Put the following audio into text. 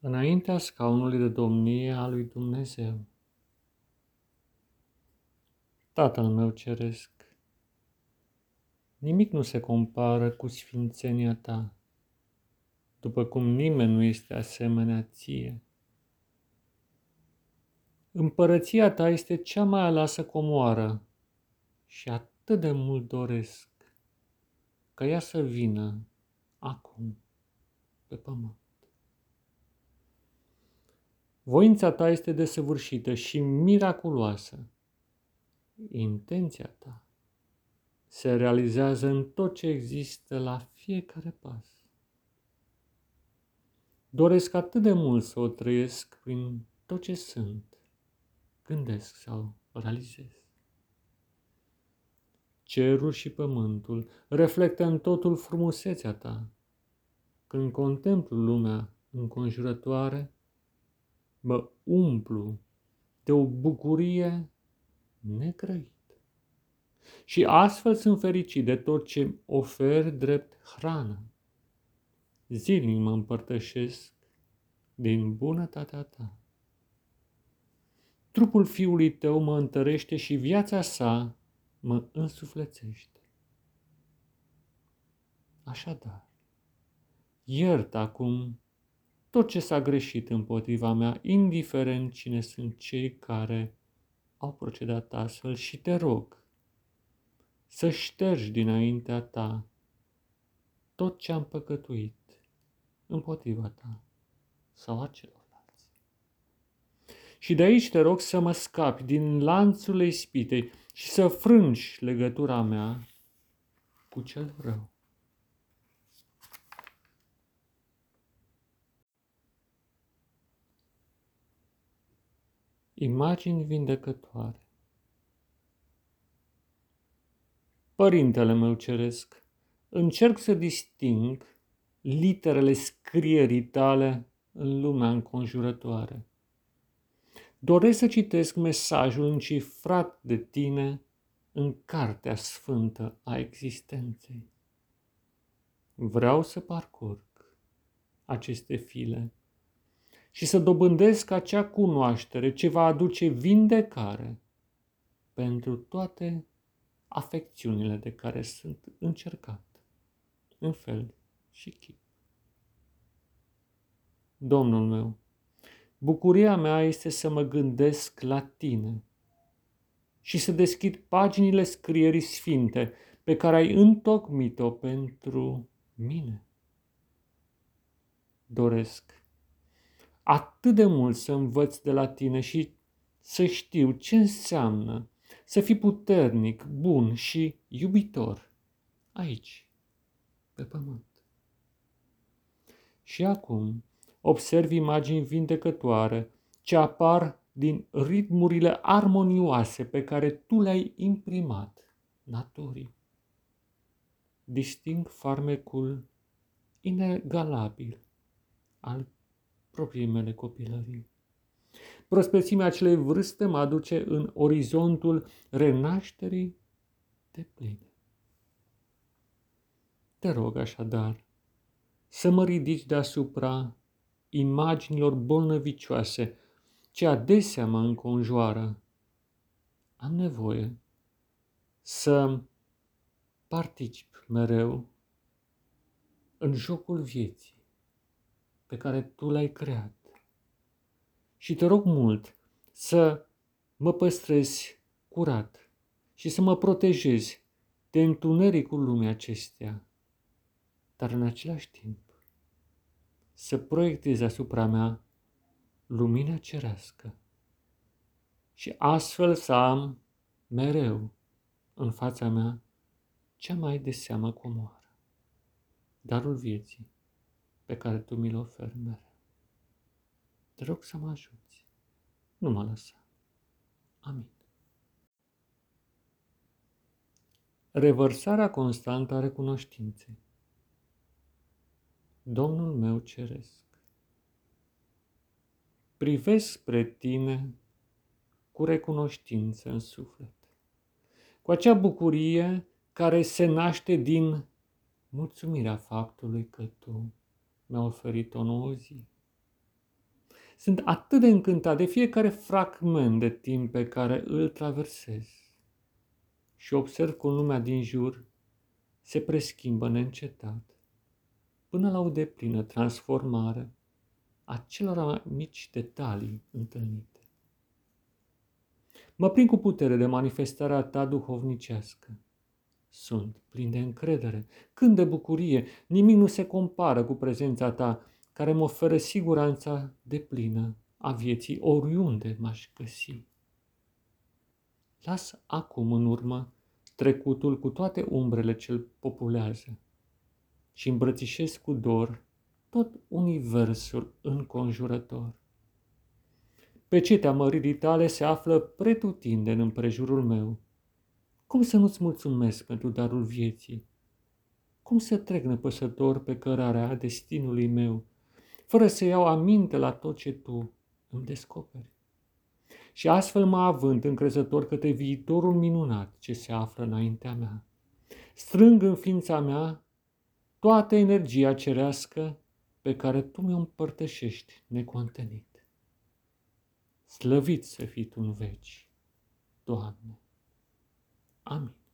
înaintea scaunului de domnie a lui Dumnezeu. Tatăl meu ceresc, nimic nu se compară cu sfințenia ta, după cum nimeni nu este asemenea ție. Împărăția ta este cea mai alasă comoară și atât de mult doresc ca ea să vină acum pe pământ. Voința ta este desăvârșită și miraculoasă. Intenția ta se realizează în tot ce există la fiecare pas. Doresc atât de mult să o trăiesc prin tot ce sunt, gândesc sau realizez. Cerul și pământul reflectă în totul frumusețea ta. Când contemplu lumea înconjurătoare, mă umplu de o bucurie negrăită. Și astfel sunt fericit de tot ce ofer drept hrană. Zilnic mă împărtășesc din bunătatea ta. Trupul fiului tău mă întărește și viața sa mă însuflețește. Așadar, iert acum tot ce s-a greșit împotriva mea, indiferent cine sunt cei care au procedat astfel și te rog să ștergi dinaintea ta tot ce am păcătuit împotriva ta sau a celorlalți. Și de aici te rog să mă scapi din lanțul ispitei și să frângi legătura mea cu cel rău. Imagini vindecătoare. Părintele meu ceresc, încerc să disting literele scrierii tale în lumea înconjurătoare. Doresc să citesc mesajul încifrat de tine în Cartea Sfântă a Existenței. Vreau să parcurg aceste file și să dobândesc acea cunoaștere ce va aduce vindecare pentru toate afecțiunile de care sunt încercat în fel și chip. Domnul meu, bucuria mea este să mă gândesc la tine și să deschid paginile scrierii sfinte pe care ai întocmit-o pentru mine. Doresc atât de mult să învăț de la tine și să știu ce înseamnă să fii puternic, bun și iubitor aici, pe pământ. Și acum observ imagini vindecătoare ce apar din ritmurile armonioase pe care tu le-ai imprimat naturii. Disting farmecul inegalabil al propriei mele copilării. Prospețimea acelei vârste mă aduce în orizontul renașterii de pline. Te rog așadar să mă ridici deasupra imaginilor bolnăvicioase ce adesea mă înconjoară. Am nevoie să particip mereu în jocul vieții pe care tu l-ai creat. Și te rog mult să mă păstrezi curat și să mă protejezi de întunericul lumii acestea, dar în același timp să proiectezi asupra mea lumina cerească și astfel să am mereu în fața mea cea mai de seamă comoară, darul vieții pe care tu mi-l oferi mereu. Te rog să mă ajuți. Nu mă lăsa. Amin. Revărsarea constantă a recunoștinței. Domnul meu ceresc, privesc spre tine cu recunoștință în suflet, cu acea bucurie care se naște din mulțumirea faptului că tu mi-a oferit o nouă zi, Sunt atât de încântat de fiecare fragment de timp pe care îl traversez și observ cum lumea din jur se preschimbă neîncetat până la o deplină transformare a celor mici detalii întâlnite. Mă prind cu putere de manifestarea ta duhovnicească. Sunt plin de încredere, când de bucurie, nimic nu se compară cu prezența ta, care mă oferă siguranța de plină a vieții oriunde m-aș găsi. Las acum în urmă trecutul cu toate umbrele ce-l populează și îmbrățișez cu dor tot universul înconjurător. Pe cetea măririi tale se află pretutindeni în prejurul meu. Cum să nu-ți mulțumesc pentru darul vieții? Cum să trec nepăsător pe cărarea destinului meu, fără să iau aminte la tot ce tu îmi descoperi? Și astfel mă având încrezător către viitorul minunat ce se află înaintea mea. Strâng în ființa mea toată energia cerească pe care tu mi-o împărtășești necontenit. Slăvit să fii tu în veci, Doamne. Amin.